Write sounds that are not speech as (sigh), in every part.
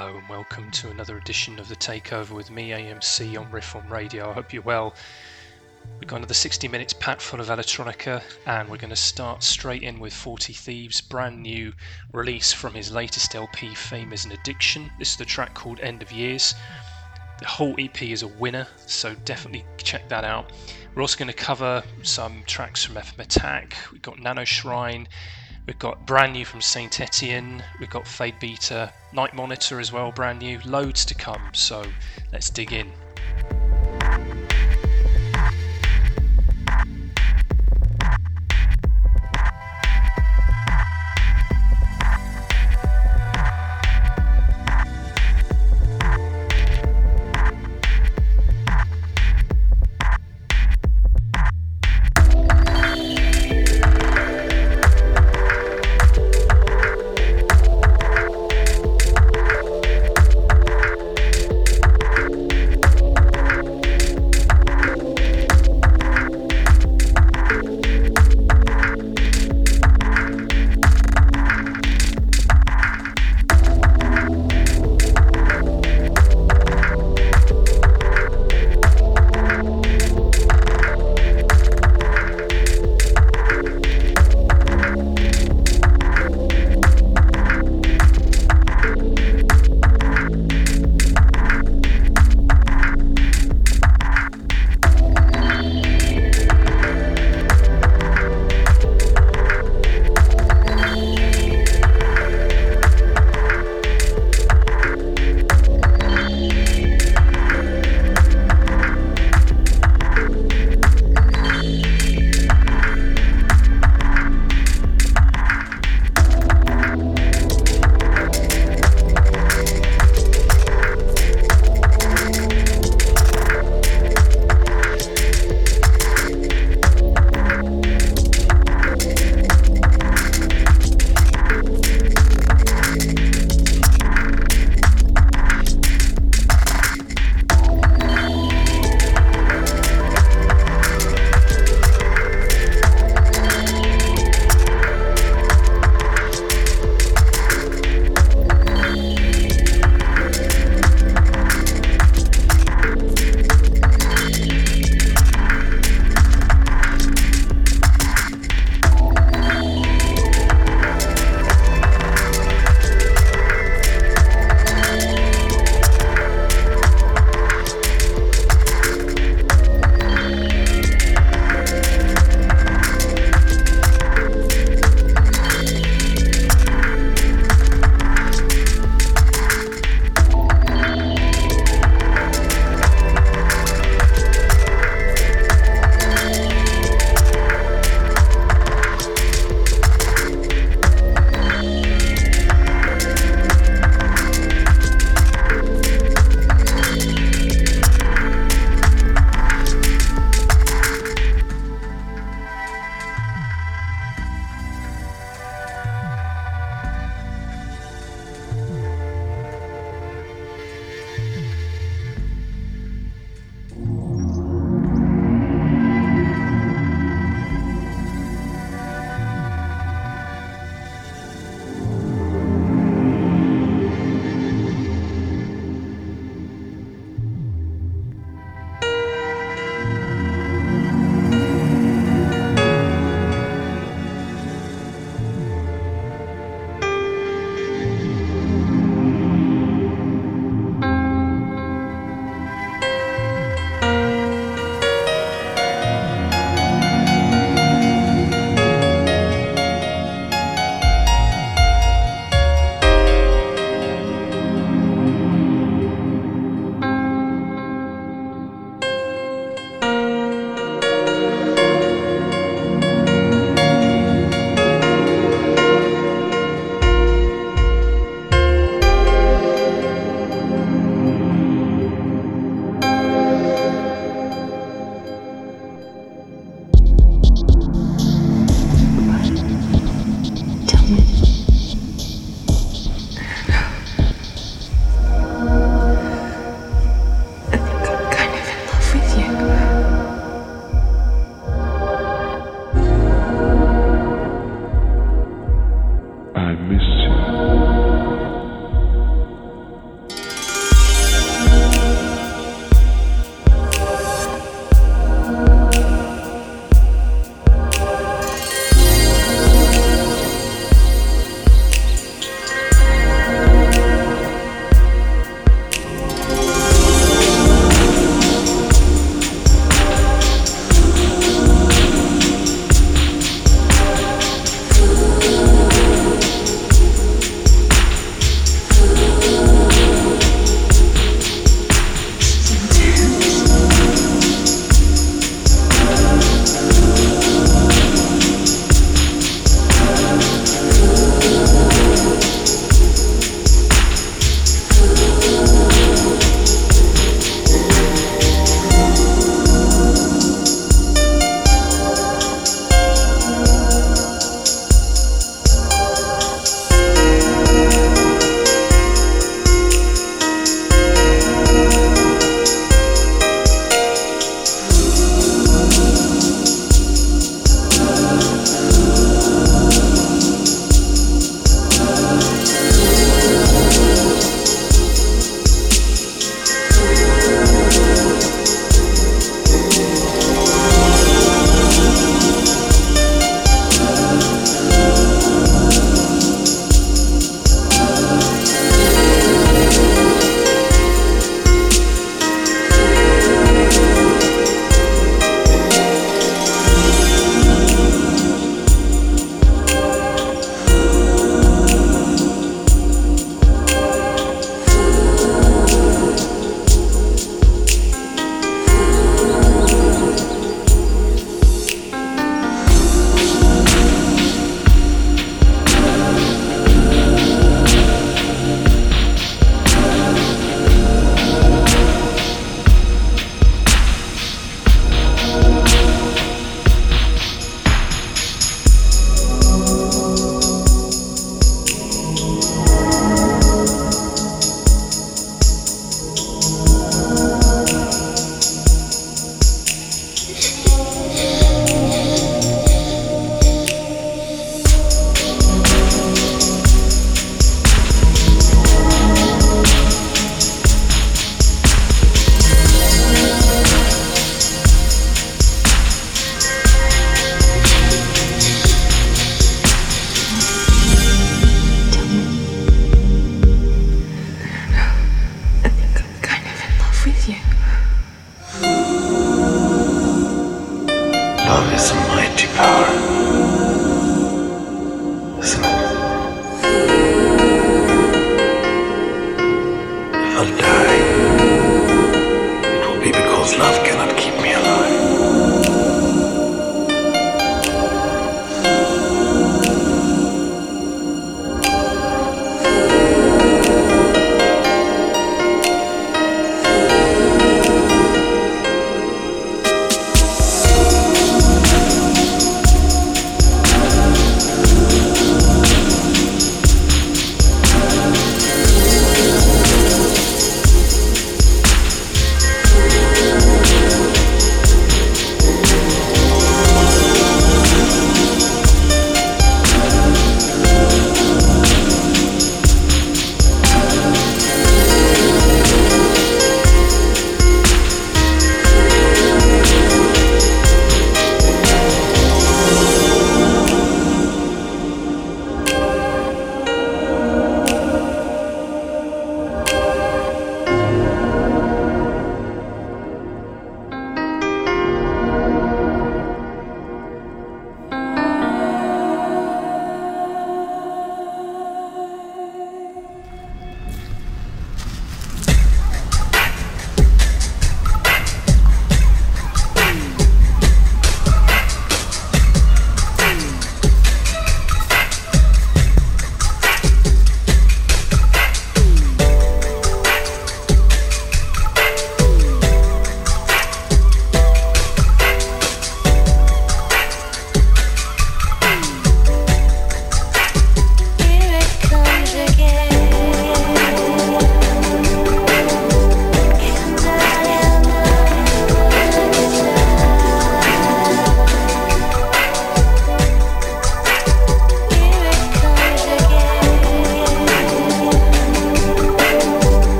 Hello and welcome to another edition of the Takeover with me, AMC, on Reform Radio. I hope you're well. We've got another 60 minutes packed full of electronica, and we're going to start straight in with 40 Thieves' brand new release from his latest LP, Fame is an Addiction. This is the track called End of Years. The whole EP is a winner, so definitely check that out. We're also going to cover some tracks from FM Attack. We've got Nano Shrine, We've got brand new from Saint Etienne. We've got Fade Beta, Night Monitor as well, brand new. Loads to come. So let's dig in.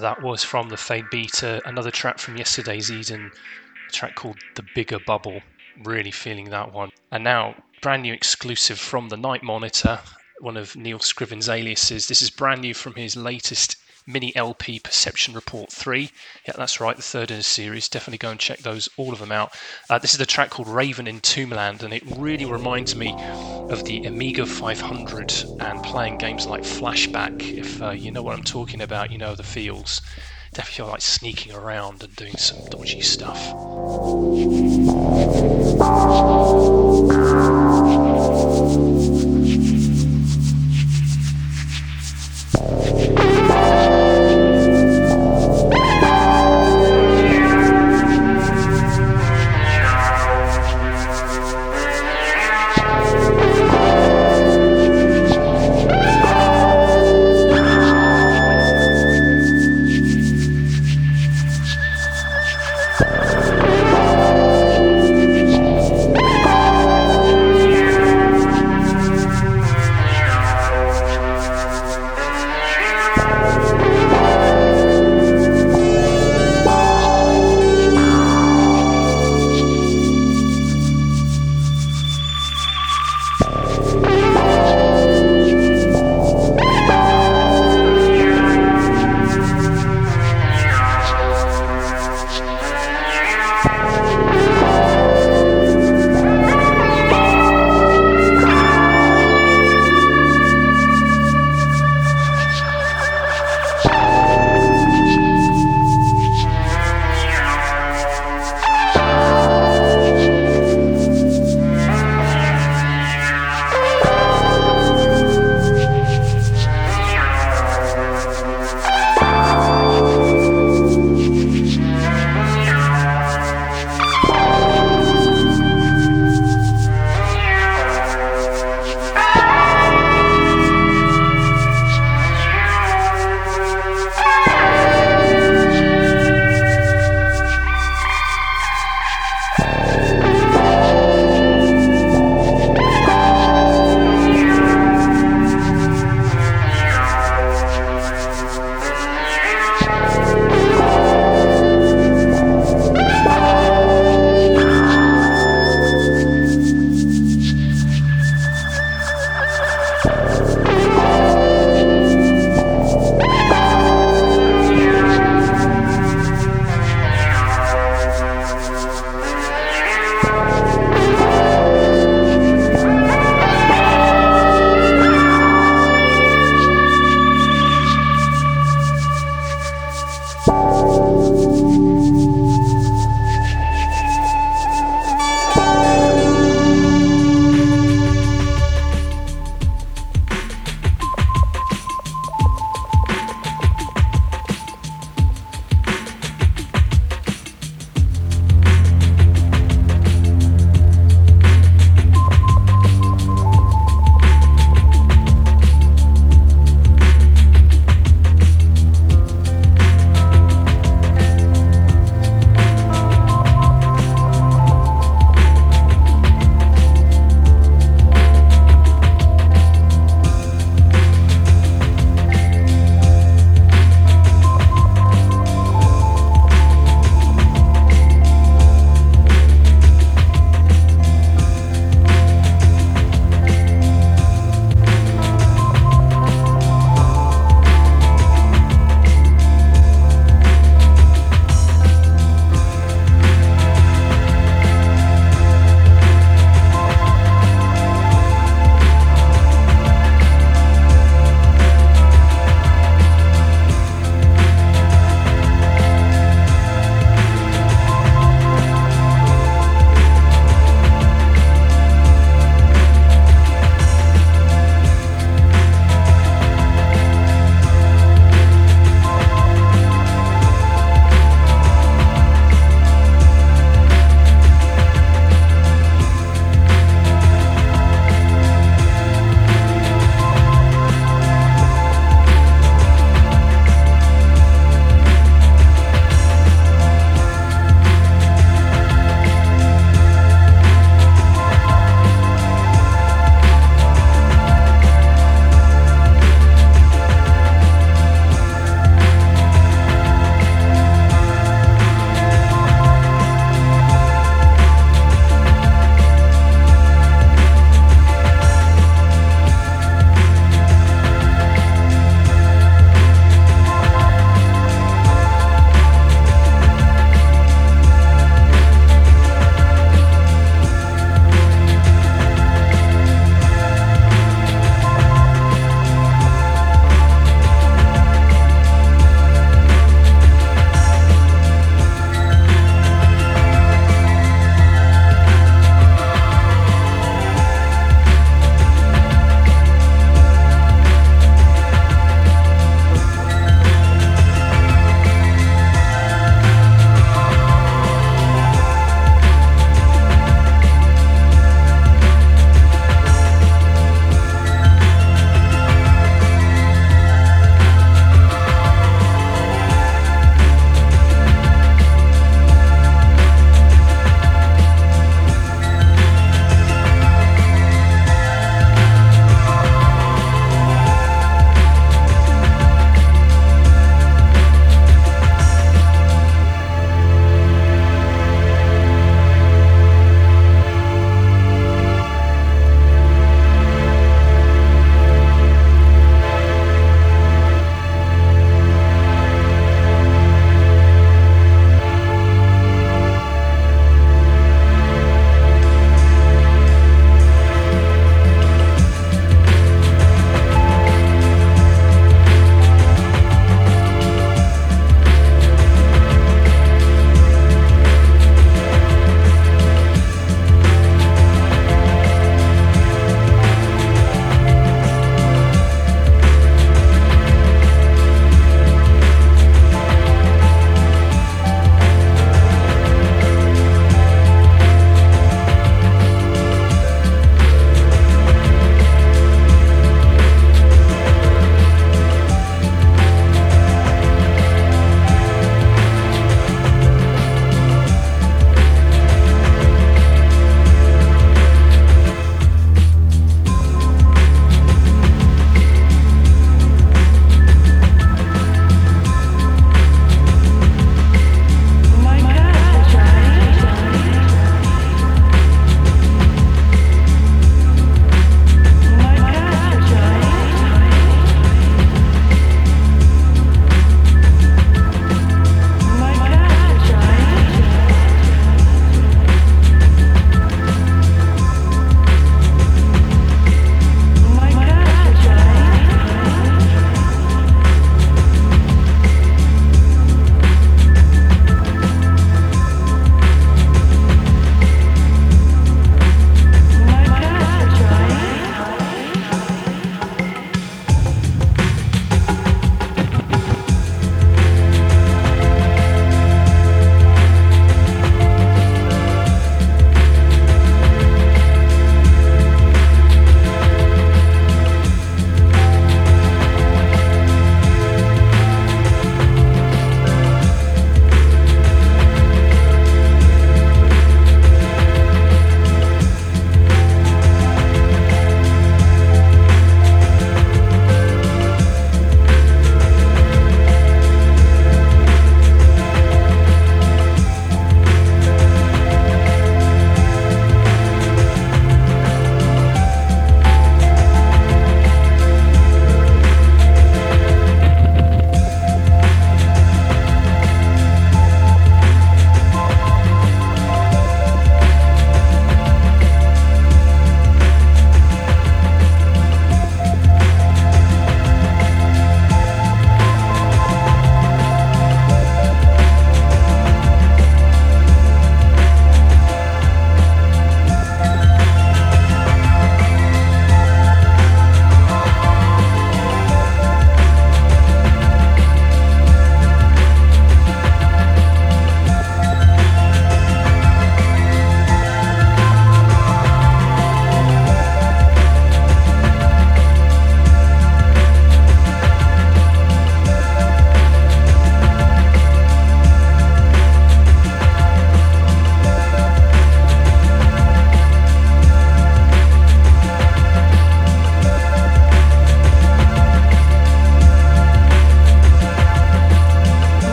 That was from the Fade Beta, another track from yesterday's Eden, a track called The Bigger Bubble. Really feeling that one. And now, brand new exclusive from the Night Monitor, one of Neil Scriven's aliases. This is brand new from his latest mini LP Perception Report 3. Yeah, that's right, the third in a series. Definitely go and check those, all of them out. Uh, this is the track called Raven in Tombland, and it really reminds me of the Amiga 500 and playing games like Flashback. If uh, you know what I'm talking about, you know the feels. Definitely feel like sneaking around and doing some dodgy stuff.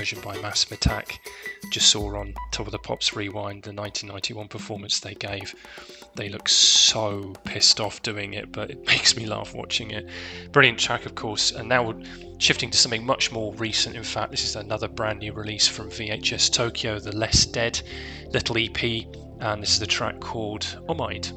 Version by Massive Attack. Just saw on Top of the Pops Rewind the 1991 performance they gave. They look so pissed off doing it, but it (laughs) makes me laugh watching it. Brilliant track, of course. And now we're shifting to something much more recent. In fact, this is another brand new release from VHS Tokyo, the Less Dead little EP. And this is the track called Omide.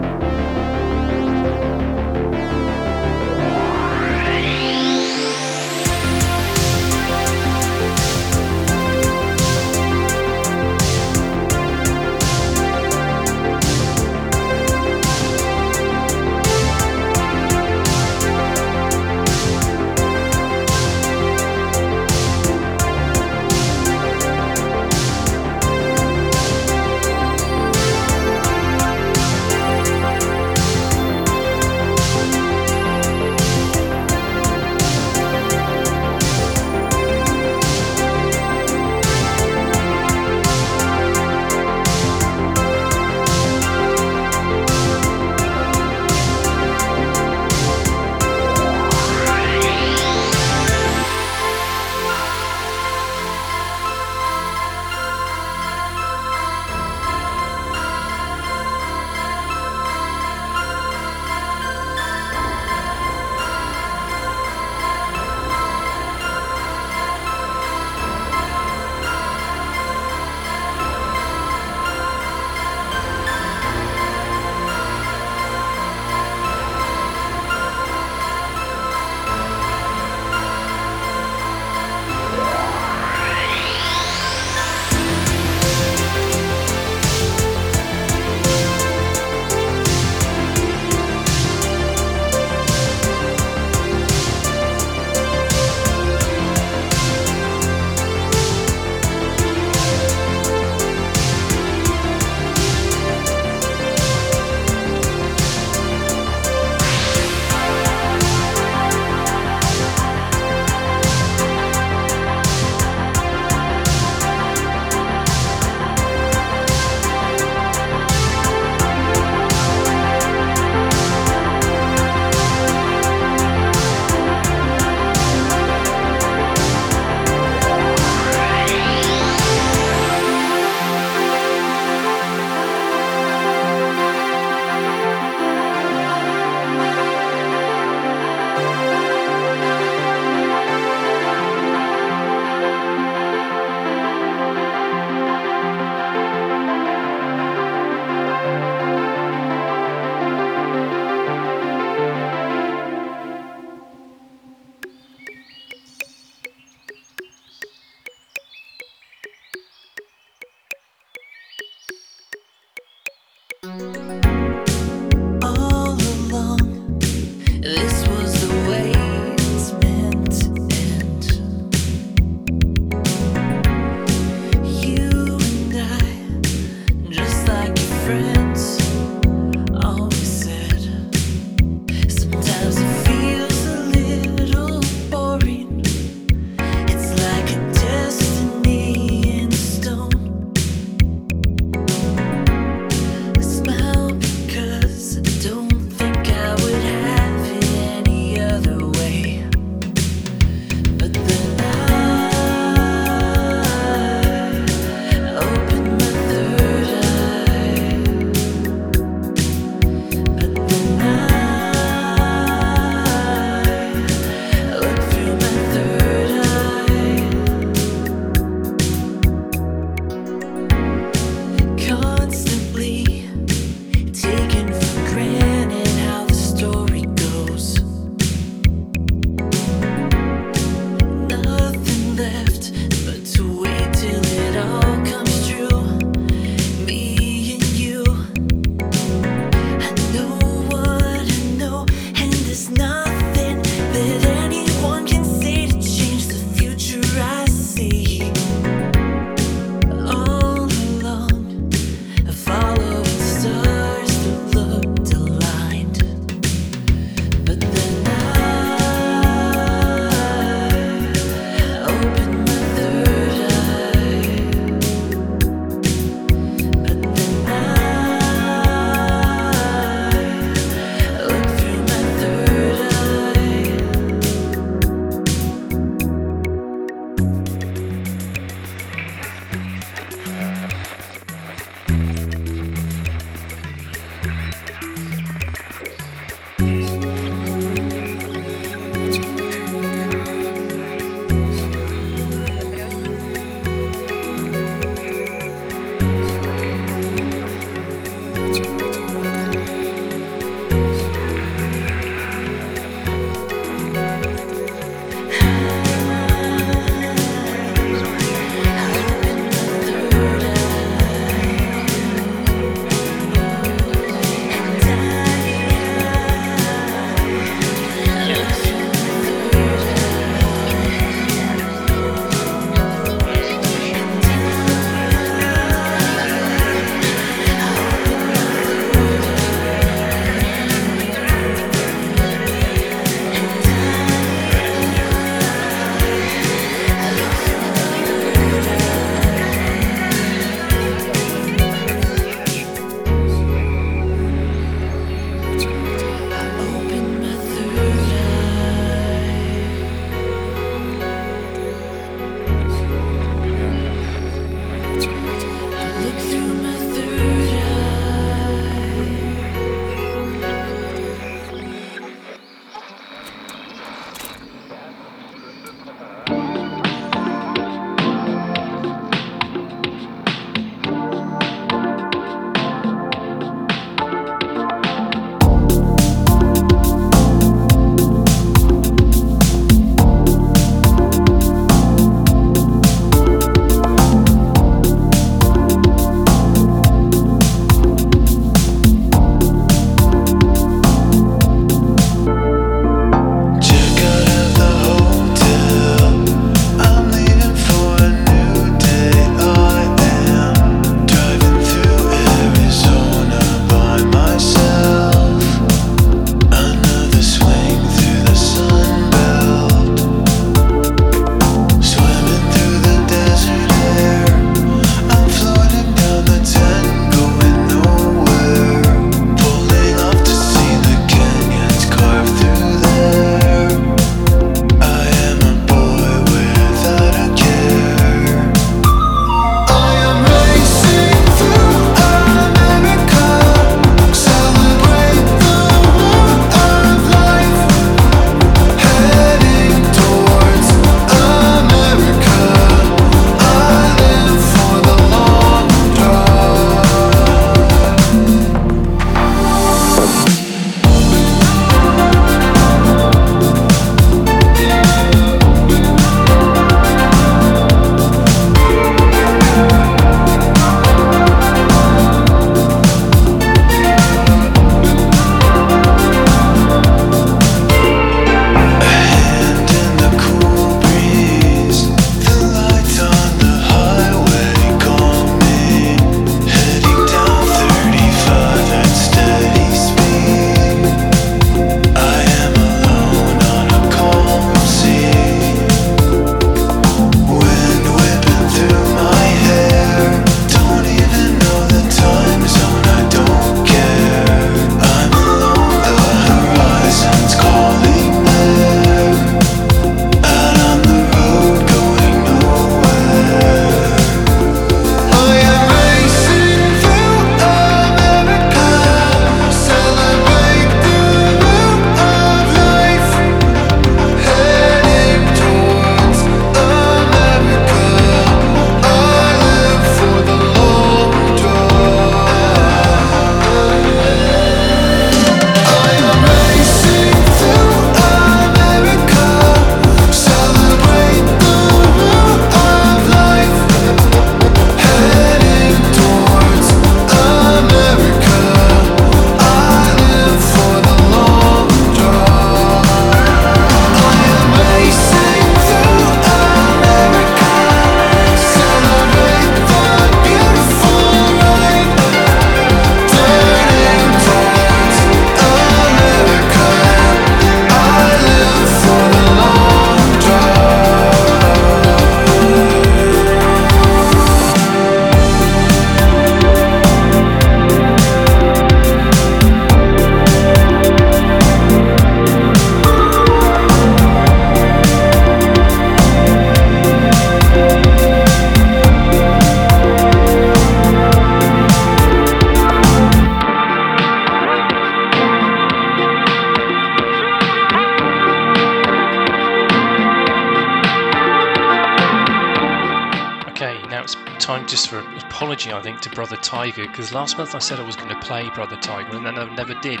Because last month I said I was going to play Brother Tiger, and then I never did.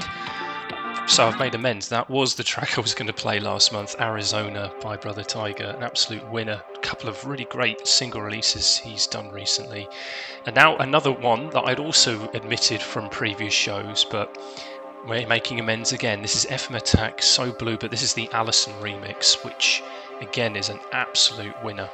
So I've made amends. That was the track (laughs) I was going to play last month, Arizona by Brother Tiger, an absolute winner. A couple of really great single releases he's done recently. And now another one that I'd also admitted from previous shows, but we're making amends again. This is FM Attack, So Blue, but this is the Allison remix, which again is an absolute winner.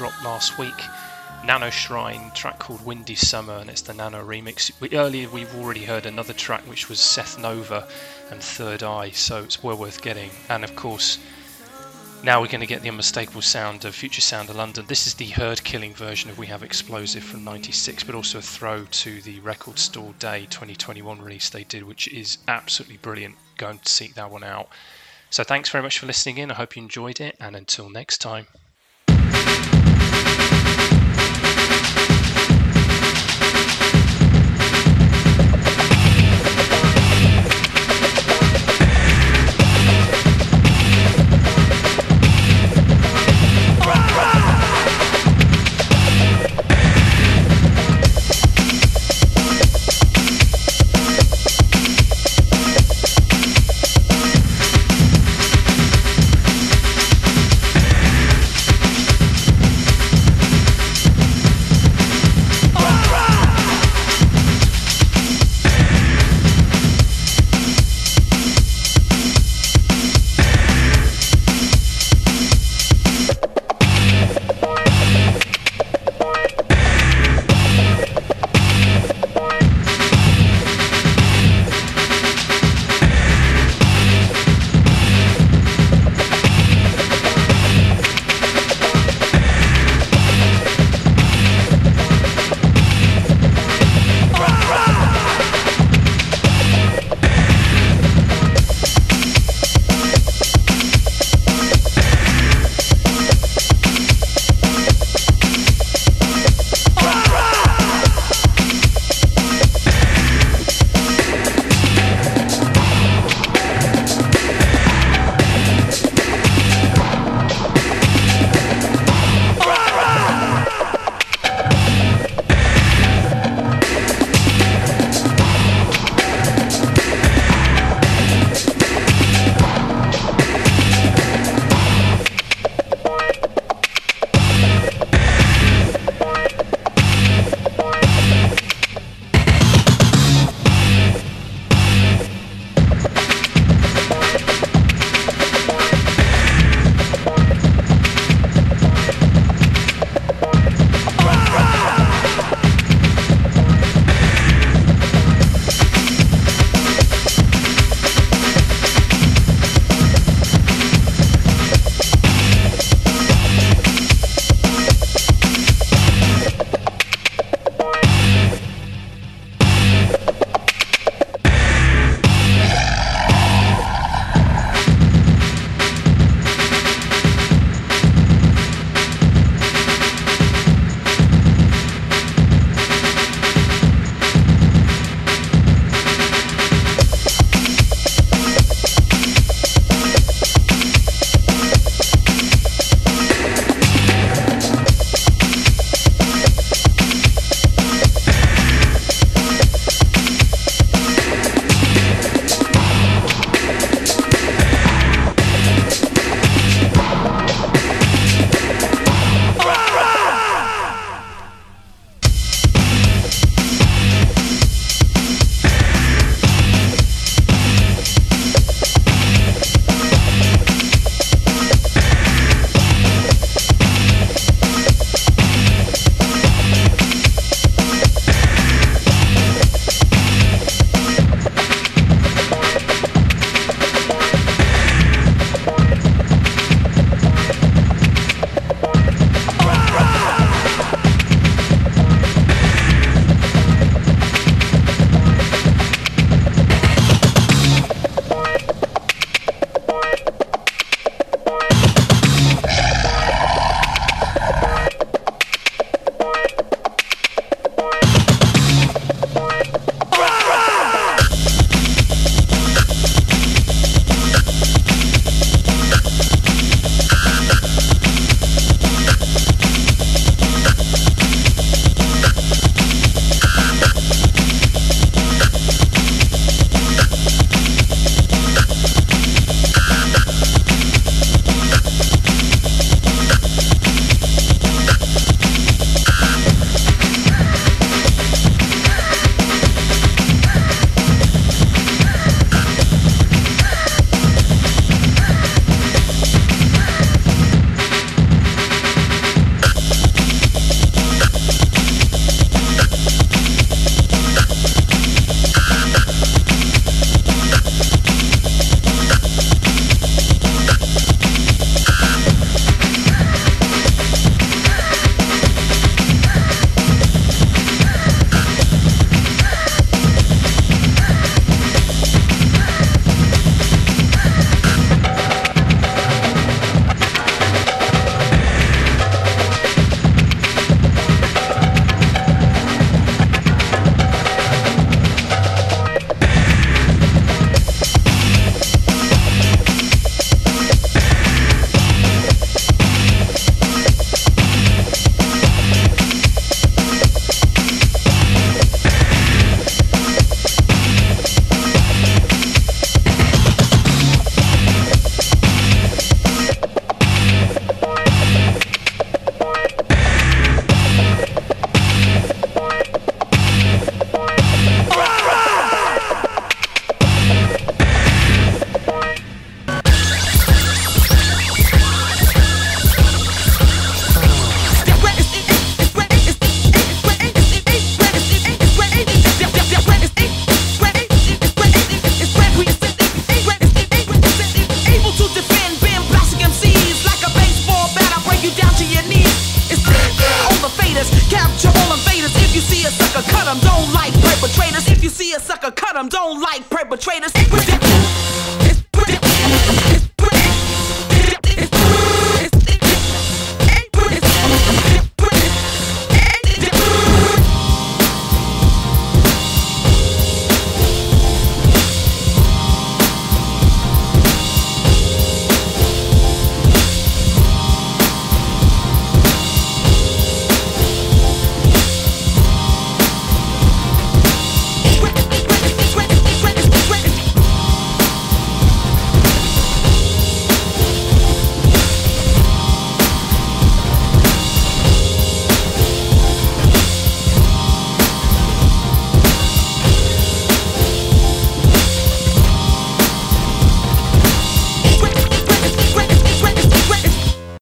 Dropped last week. Nano Shrine track called Windy Summer, and it's the Nano remix. We, earlier, we've already heard another track which was Seth Nova and Third Eye, so it's well worth getting. And of course, now we're going to get the unmistakable sound of Future Sound of London. This is the herd killing version of We Have Explosive from 96, but also a throw to the Record Store Day 2021 release they did, which is absolutely brilliant. Go and seek that one out. So thanks very much for listening in. I hope you enjoyed it, and until next time.